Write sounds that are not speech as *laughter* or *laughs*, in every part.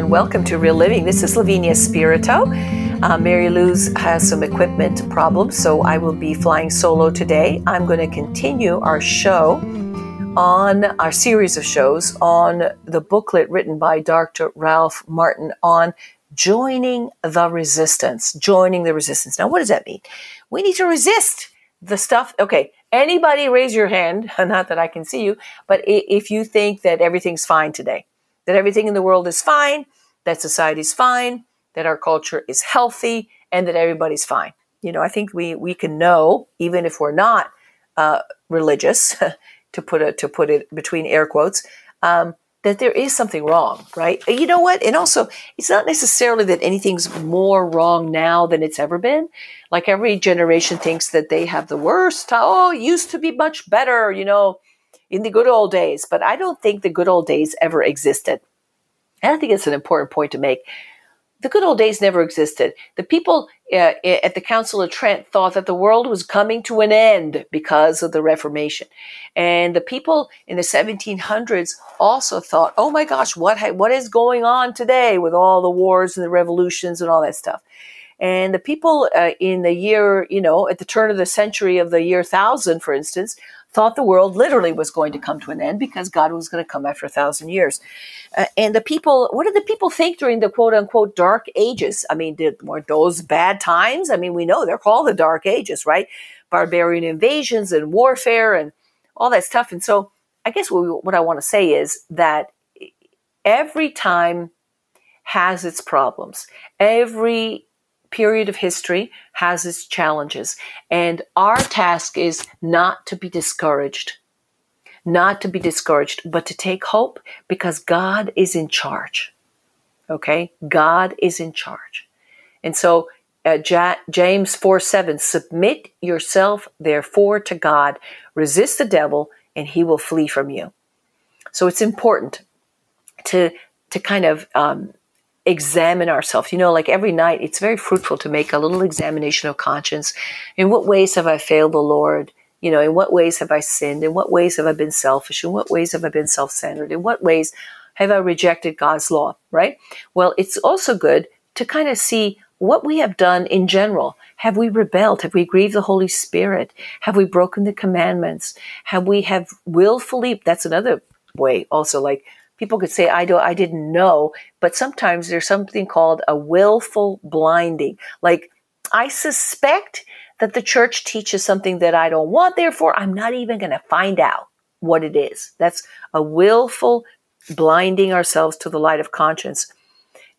and welcome to Real Living. This is Levina Spirito. Uh, Mary Lou's has some equipment problems, so I will be flying solo today. I'm going to continue our show on our series of shows on the booklet written by Dr. Ralph Martin on joining the resistance. Joining the resistance. Now, what does that mean? We need to resist the stuff. Okay, anybody raise your hand, *laughs* not that I can see you, but if you think that everything's fine today, that everything in the world is fine, that society's fine, that our culture is healthy, and that everybody's fine. You know, I think we we can know, even if we're not uh, religious, *laughs* to put it to put it between air quotes, um, that there is something wrong, right? You know what? And also, it's not necessarily that anything's more wrong now than it's ever been. Like every generation thinks that they have the worst. Oh, it used to be much better, you know, in the good old days. But I don't think the good old days ever existed. And I think it's an important point to make. The good old days never existed. The people uh, at the Council of Trent thought that the world was coming to an end because of the Reformation. And the people in the 1700s also thought, oh my gosh, what, ha- what is going on today with all the wars and the revolutions and all that stuff? And the people uh, in the year, you know, at the turn of the century of the year 1000, for instance, thought the world literally was going to come to an end because God was going to come after a thousand years. Uh, and the people, what did the people think during the quote unquote dark ages? I mean, did, were those bad times? I mean, we know they're called the dark ages, right? Barbarian invasions and warfare and all that stuff. And so I guess what, we, what I want to say is that every time has its problems. Every period of history has its challenges. And our task is not to be discouraged, not to be discouraged, but to take hope because God is in charge. Okay? God is in charge. And so, uh, James 4 7, submit yourself therefore to God, resist the devil, and he will flee from you. So it's important to to kind of um, examine ourselves. You know, like every night, it's very fruitful to make a little examination of conscience. In what ways have I failed the Lord? You know, in what ways have I sinned? In what ways have I been selfish? In what ways have I been self centered? In what ways have I rejected God's law? Right? Well, it's also good to kind of see what we have done in general. Have we rebelled? Have we grieved the Holy Spirit? Have we broken the commandments? Have we have willfully, that's another way also, like people could say, I do, I didn't know, but sometimes there's something called a willful blinding. Like, I suspect that the church teaches something that I don't want, therefore, I'm not even going to find out what it is. That's a willful blinding ourselves to the light of conscience.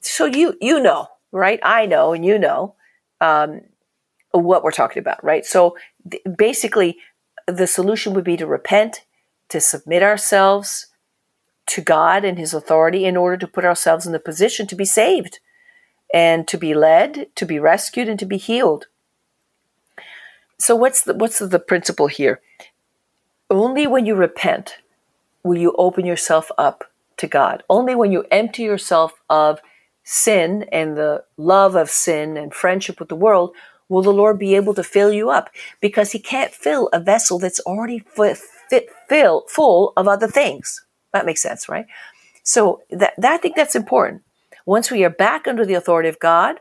So you, you know, right? I know, and you know, um, what we're talking about, right? So th- basically, the solution would be to repent, to submit ourselves, to God and His authority in order to put ourselves in the position to be saved and to be led, to be rescued, and to be healed. So, what's the, what's the principle here? Only when you repent will you open yourself up to God. Only when you empty yourself of sin and the love of sin and friendship with the world will the Lord be able to fill you up because He can't fill a vessel that's already fit, fill, full of other things. That makes sense, right? So that, that I think that's important. Once we are back under the authority of God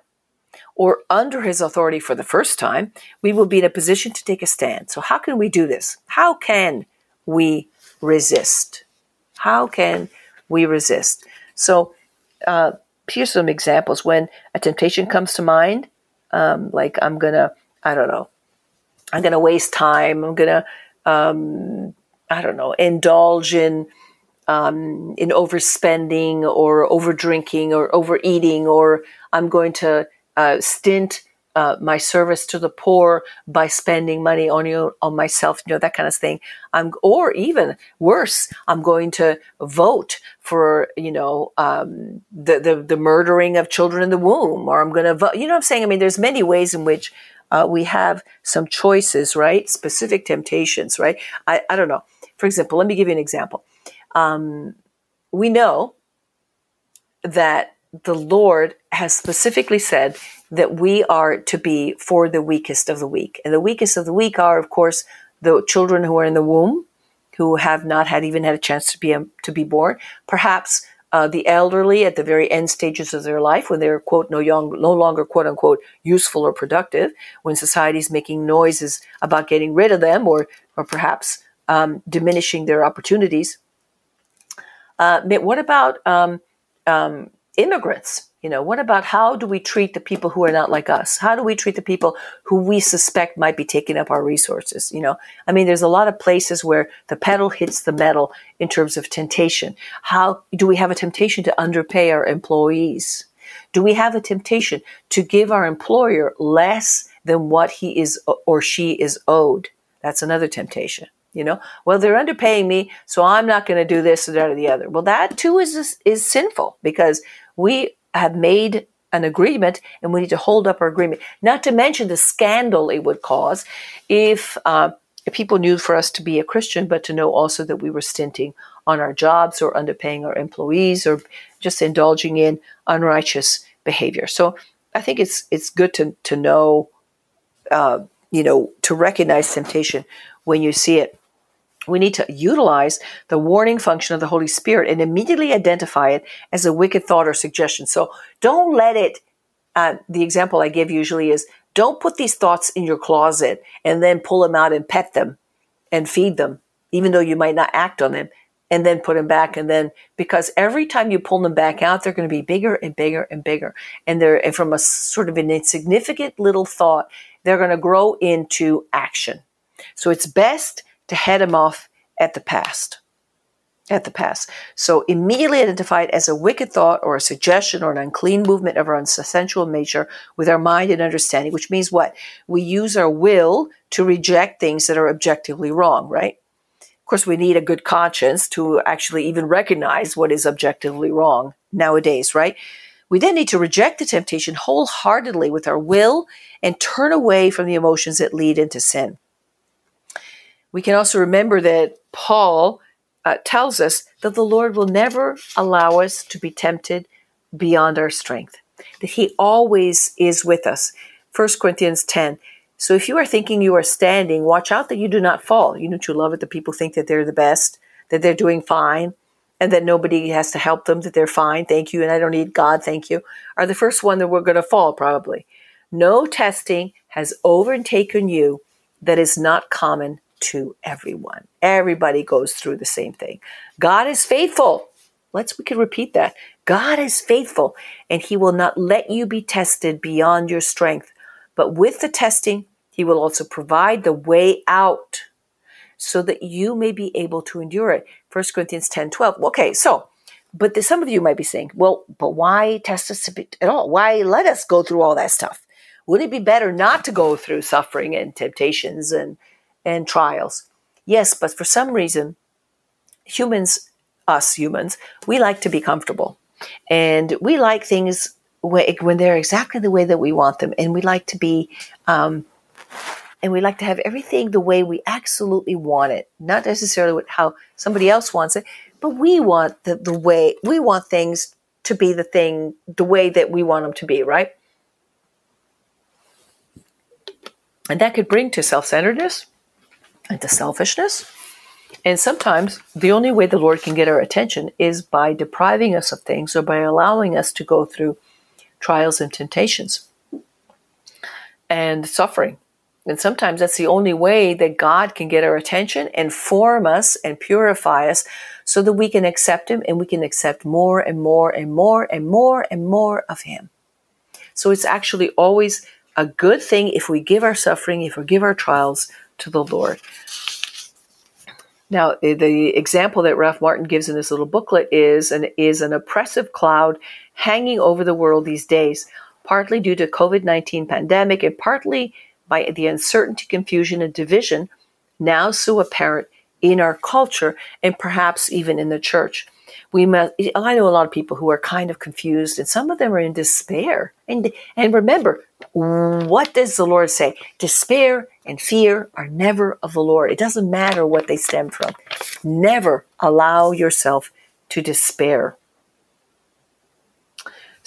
or under his authority for the first time, we will be in a position to take a stand. So how can we do this? How can we resist? How can we resist? So uh, here's some examples. When a temptation comes to mind, um, like I'm gonna, I don't know, I'm gonna waste time. I'm gonna, um, I don't know, indulge in um, in overspending or overdrinking or overeating, or I'm going to uh, stint uh, my service to the poor by spending money on you on myself, you know that kind of thing. I'm, or even worse, I'm going to vote for you know um, the, the the murdering of children in the womb, or I'm going to vote. You know what I'm saying? I mean, there's many ways in which uh, we have some choices, right? Specific temptations, right? I, I don't know. For example, let me give you an example um, we know that the Lord has specifically said that we are to be for the weakest of the weak. And the weakest of the weak are, of course, the children who are in the womb, who have not had even had a chance to be um, to be born, perhaps uh, the elderly at the very end stages of their life when they're quote no, young, no longer quote unquote useful or productive when society is making noises about getting rid of them or or perhaps um, diminishing their opportunities uh, what about um, um, immigrants you know, what about how do we treat the people who are not like us? How do we treat the people who we suspect might be taking up our resources? You know, I mean, there's a lot of places where the pedal hits the metal in terms of temptation. How do we have a temptation to underpay our employees? Do we have a temptation to give our employer less than what he is or she is owed? That's another temptation. You know, well, they're underpaying me, so I'm not going to do this or that or the other. Well, that too is is sinful because we have made an agreement and we need to hold up our agreement. Not to mention the scandal it would cause if, uh, if people knew for us to be a Christian, but to know also that we were stinting on our jobs or underpaying our employees or just indulging in unrighteous behavior. So I think it's it's good to to know, uh, you know, to recognize temptation when you see it we need to utilize the warning function of the Holy Spirit and immediately identify it as a wicked thought or suggestion. So don't let it, uh, the example I give usually is don't put these thoughts in your closet and then pull them out and pet them and feed them, even though you might not act on them, and then put them back. And then, because every time you pull them back out, they're going to be bigger and bigger and bigger. And they're, and from a sort of an insignificant little thought, they're going to grow into action. So it's best to head them off at the past. At the past. So immediately identify it as a wicked thought or a suggestion or an unclean movement of our sensual nature with our mind and understanding, which means what? We use our will to reject things that are objectively wrong, right? Of course, we need a good conscience to actually even recognize what is objectively wrong nowadays, right? We then need to reject the temptation wholeheartedly with our will and turn away from the emotions that lead into sin. We can also remember that Paul uh, tells us that the Lord will never allow us to be tempted beyond our strength, that He always is with us. 1 Corinthians 10. So if you are thinking you are standing, watch out that you do not fall. You know, you love it that people think that they're the best, that they're doing fine, and that nobody has to help them, that they're fine, thank you, and I don't need God, thank you, are the first one that we're going to fall, probably. No testing has overtaken you that is not common to everyone. Everybody goes through the same thing. God is faithful. Let's we can repeat that. God is faithful and he will not let you be tested beyond your strength. But with the testing, he will also provide the way out so that you may be able to endure it. 1 Corinthians 10 12. Okay, so, but the, some of you might be saying, well, but why test us at all? Why let us go through all that stuff? Would it be better not to go through suffering and temptations and and trials. Yes, but for some reason, humans, us humans, we like to be comfortable. And we like things when they're exactly the way that we want them. And we like to be, um, and we like to have everything the way we absolutely want it, not necessarily how somebody else wants it, but we want the, the way, we want things to be the thing, the way that we want them to be, right? And that could bring to self centeredness into selfishness. And sometimes the only way the Lord can get our attention is by depriving us of things or by allowing us to go through trials and temptations and suffering. And sometimes that's the only way that God can get our attention and form us and purify us so that we can accept Him and we can accept more and more and more and more and more of Him. So it's actually always a good thing if we give our suffering, if we give our trials to the Lord. Now, eh, the example that Ralph Martin gives in this little booklet is an, is an oppressive cloud hanging over the world these days, partly due to COVID-19 pandemic and partly by the uncertainty, confusion, and division now so apparent in our culture and perhaps even in the church we must, I know a lot of people who are kind of confused and some of them are in despair. And, and remember, what does the Lord say? Despair and fear are never of the Lord. It doesn't matter what they stem from. Never allow yourself to despair.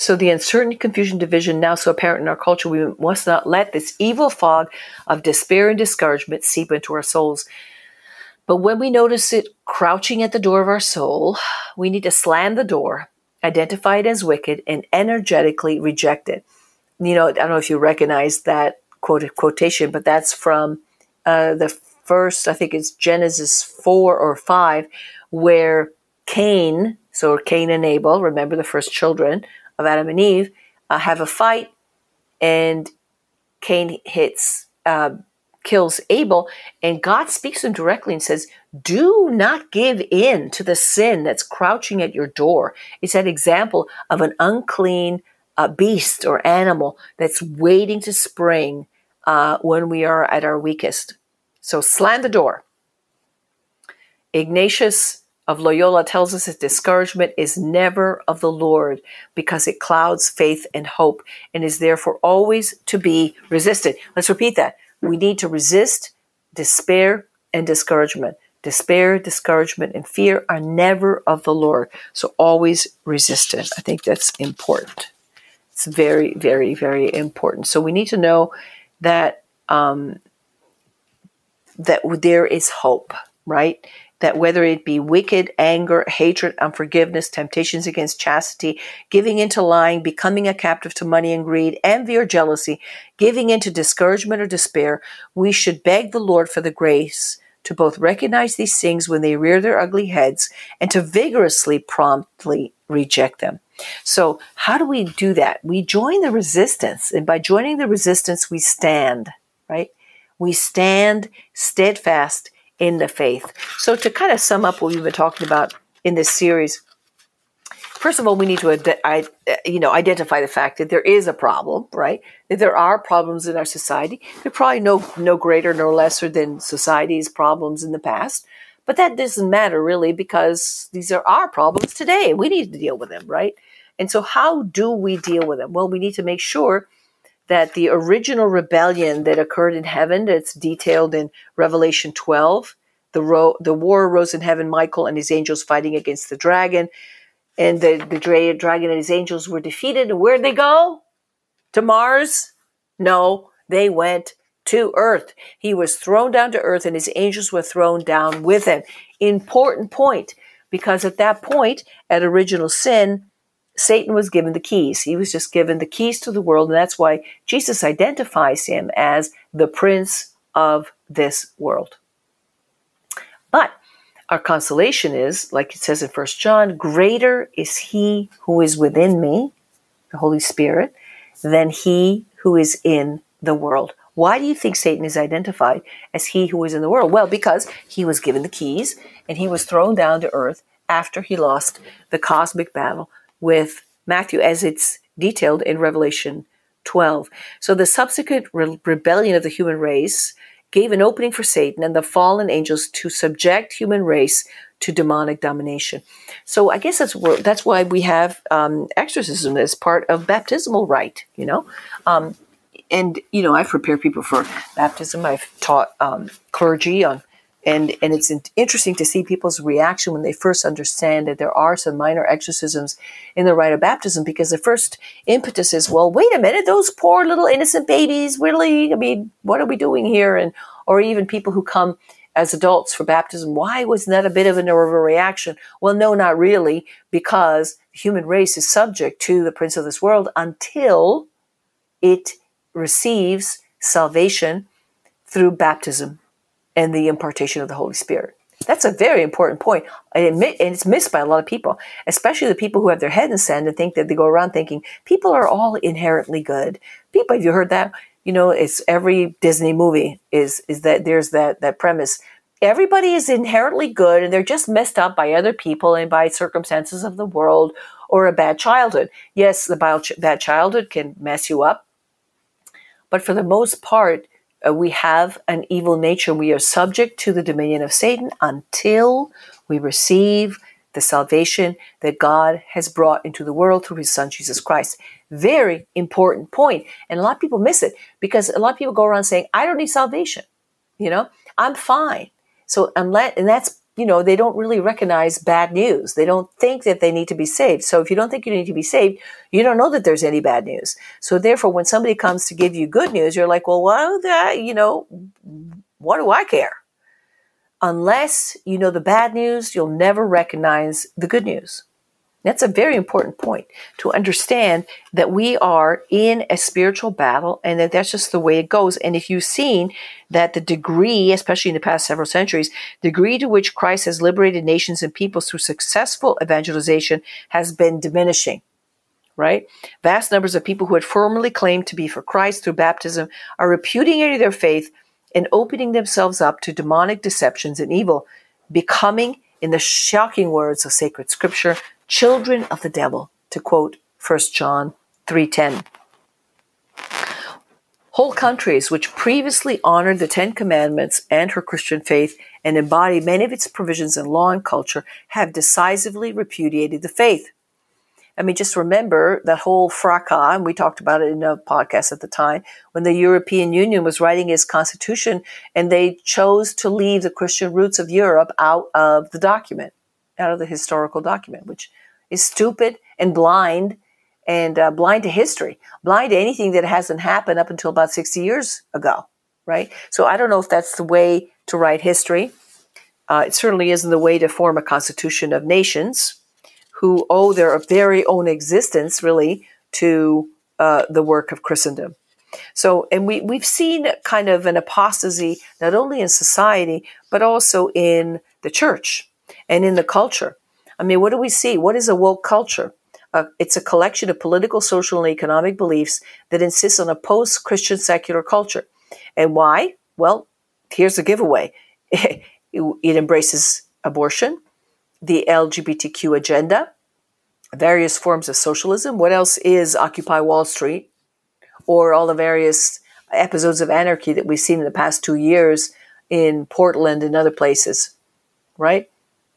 So the uncertainty, confusion, division now so apparent in our culture, we must not let this evil fog of despair and discouragement seep into our souls. But when we notice it crouching at the door of our soul, we need to slam the door identify it as wicked, and energetically reject it. You know, I don't know if you recognize that quoted quotation, but that's from uh, the first, I think it's Genesis 4 or 5, where Cain, so Cain and Abel, remember the first children of Adam and Eve, uh, have a fight, and Cain hits, uh, kills Abel, and God speaks to him directly and says, Do not give in to the sin that's crouching at your door. It's that example of an unclean uh, beast or animal that's waiting to spring uh, when we are at our weakest. So slam the door. Ignatius of Loyola tells us that discouragement is never of the Lord because it clouds faith and hope and is therefore always to be resisted. Let's repeat that. We need to resist despair and discouragement. Despair, discouragement, and fear are never of the Lord. So always resist it. I think that's important. It's very, very, very important. So we need to know that um, that there is hope, right? That whether it be wicked, anger, hatred, unforgiveness, temptations against chastity, giving into lying, becoming a captive to money and greed, envy or jealousy, giving into discouragement or despair, we should beg the Lord for the grace to both recognize these things when they rear their ugly heads and to vigorously, promptly reject them. So, how do we do that? We join the resistance, and by joining the resistance, we stand, right? We stand steadfast in the faith. So, to kind of sum up what we've been talking about in this series, first of all, we need to you know identify the fact that there is a problem, right? That there are problems in our society. They're probably no no greater nor lesser than society's problems in the past. But that doesn't matter really because these are our problems today. We need to deal with them, right? And so, how do we deal with them? Well, we need to make sure that the original rebellion that occurred in heaven, that's detailed in Revelation 12, the, ro- the war arose in heaven, Michael and his angels fighting against the dragon, and the, the dra- dragon and his angels were defeated. And where'd they go? To Mars? No, they went to earth. He was thrown down to earth, and his angels were thrown down with him. Important point, because at that point, at original sin, Satan was given the keys. He was just given the keys to the world, and that's why Jesus identifies him as the prince of this world. But our consolation is, like it says in First John, greater is he who is within me, the Holy Spirit, than he who is in the world. Why do you think Satan is identified as he who is in the world? Well, because he was given the keys and he was thrown down to earth after he lost the cosmic battle with Matthew as it's detailed in Revelation 12. So the subsequent re- rebellion of the human race gave an opening for Satan and the fallen angels to subject human race to demonic domination. So I guess that's that's why we have um, exorcism as part of baptismal rite. You know, um, and you know I've prepared people for baptism. I've taught um, clergy on and and it's interesting to see people's reaction when they first understand that there are some minor exorcisms in the rite of baptism because the first impetus is well wait a minute those poor little innocent babies really? I mean what are we doing here? And or even people who come as adults for baptism why wasn't that a bit of an overreaction well no not really because the human race is subject to the prince of this world until it receives salvation through baptism and the impartation of the Holy Spirit. That's a very important point. I admit, And it's missed by a lot of people, especially the people who have their head in sand and think that they go around thinking people are all inherently good. People, have you heard that? You know, it's every Disney movie is is that there's that that premise. Everybody is inherently good and they're just messed up by other people and by circumstances of the world or a bad childhood. Yes, the bad childhood can mess you up. But for the most part, uh, we have an evil nature. We are subject to the dominion of Satan until we receive the salvation that God has brought into the world through his son Jesus Christ. Very important point. And a lot of people miss it because a lot of people go around saying, I don't need salvation. You know, I'm fine. So unless, and that's you know, they don't really recognize bad news. They don't think that they need to be saved. So if you don't think you need to be saved, you don't know that there's any bad news. So therefore, when somebody comes to give you good news, you're like, well, well, that, you know, what do I care? Unless you know the bad news, you'll never recognize the good news. That's a very important point to understand that we are in a spiritual battle and that that's just the way it goes. And if you've seen that the degree, especially in the past several centuries, the degree to which Christ has liberated nations and peoples through successful evangelization has been diminishing right? Vast numbers of people who had formerly claimed to be for Christ through baptism are repudiating their faith and opening themselves up to demonic deceptions and evil, becoming, in the shocking words of sacred scripture, children of the devil, to quote 1 John 3:10. Whole countries which previously honored the Ten Commandments and her Christian faith and embodied many of its provisions in law and culture have decisively repudiated the faith. I mean, just remember that whole fracas, and we talked about it in a podcast at the time, when the European Union was writing its constitution and they chose to leave the Christian roots of Europe out of the document, out of the historical document, which is stupid and blind and uh, blind to history, blind to anything that hasn't happened up until about 60 years ago, right? So I don't know if that's the way to write history. Uh, it certainly isn't the way to form a constitution of nations who owe their very own existence really to uh, the work of Christendom. So, and we, we've seen kind of an apostasy not only in society, but also in the church and in the culture. I mean, what do we see? What is a woke culture? Uh, it's a collection of political, social, and economic beliefs that insists on a post Christian secular culture. And why? Well, here's a giveaway *laughs* it embraces abortion, the LGBTQ agenda, various forms of socialism. What else is Occupy Wall Street or all the various episodes of anarchy that we've seen in the past two years in Portland and other places, right?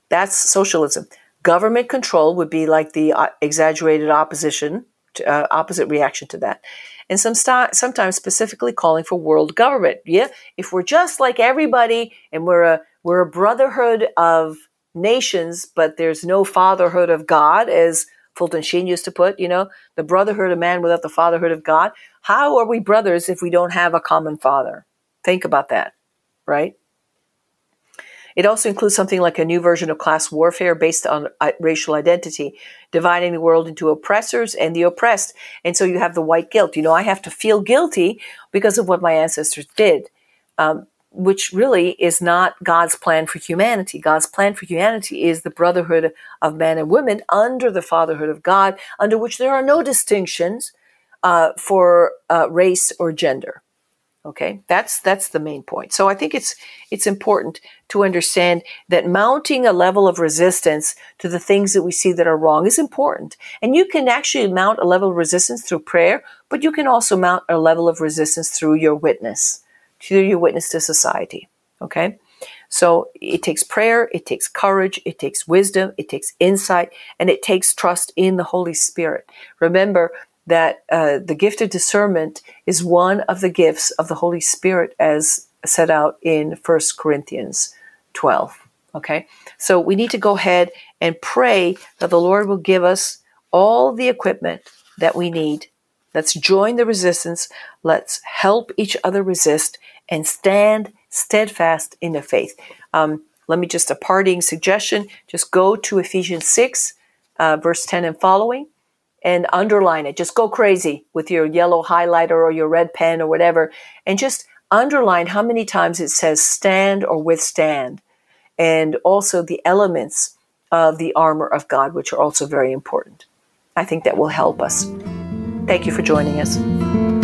That's socialism. Government control would be like the uh, exaggerated opposition, uh, opposite reaction to that. And some st- sometimes specifically calling for world government. Yeah, if we're just like everybody and we're a we're a brotherhood of nations, but there's no fatherhood of God, as Fulton Sheen used to put, you know, the brotherhood of man without the fatherhood of God. How are we brothers if we don't have a common father? Think about that, right? It also includes something like a new version of class warfare based on uh, racial identity, dividing the world into oppressors and the oppressed. And so you have the white guilt. You know, I have to feel guilty because of what my ancestors did. Um, which really is not God's plan for humanity. God's plan for humanity is the brotherhood of man and women under the fatherhood of God, under which there are no distinctions uh, for uh, race or gender. Okay, that's that's the main point. So I think it's it's important to understand that mounting a level of resistance to the things that we see that are wrong is important. And you can actually mount a level of resistance through prayer, but you can also mount a level of resistance through your witness to your witness to society. Okay? So it takes prayer, it takes courage, it takes wisdom, it takes insight, and it takes trust in the Holy Spirit. Remember that uh, the gift of discernment is one of the gifts of the Holy Spirit as set out in 1 Corinthians 12. Okay? So we need to go ahead and pray that the Lord will give us all the equipment that we need. Let's join the resistance. Let's help each other resist and stand steadfast in the faith. Um, let me just a parting suggestion just go to Ephesians 6, uh, verse 10 and following, and underline it. Just go crazy with your yellow highlighter or your red pen or whatever, and just underline how many times it says stand or withstand, and also the elements of the armor of God, which are also very important. I think that will help us. Thank you for joining us.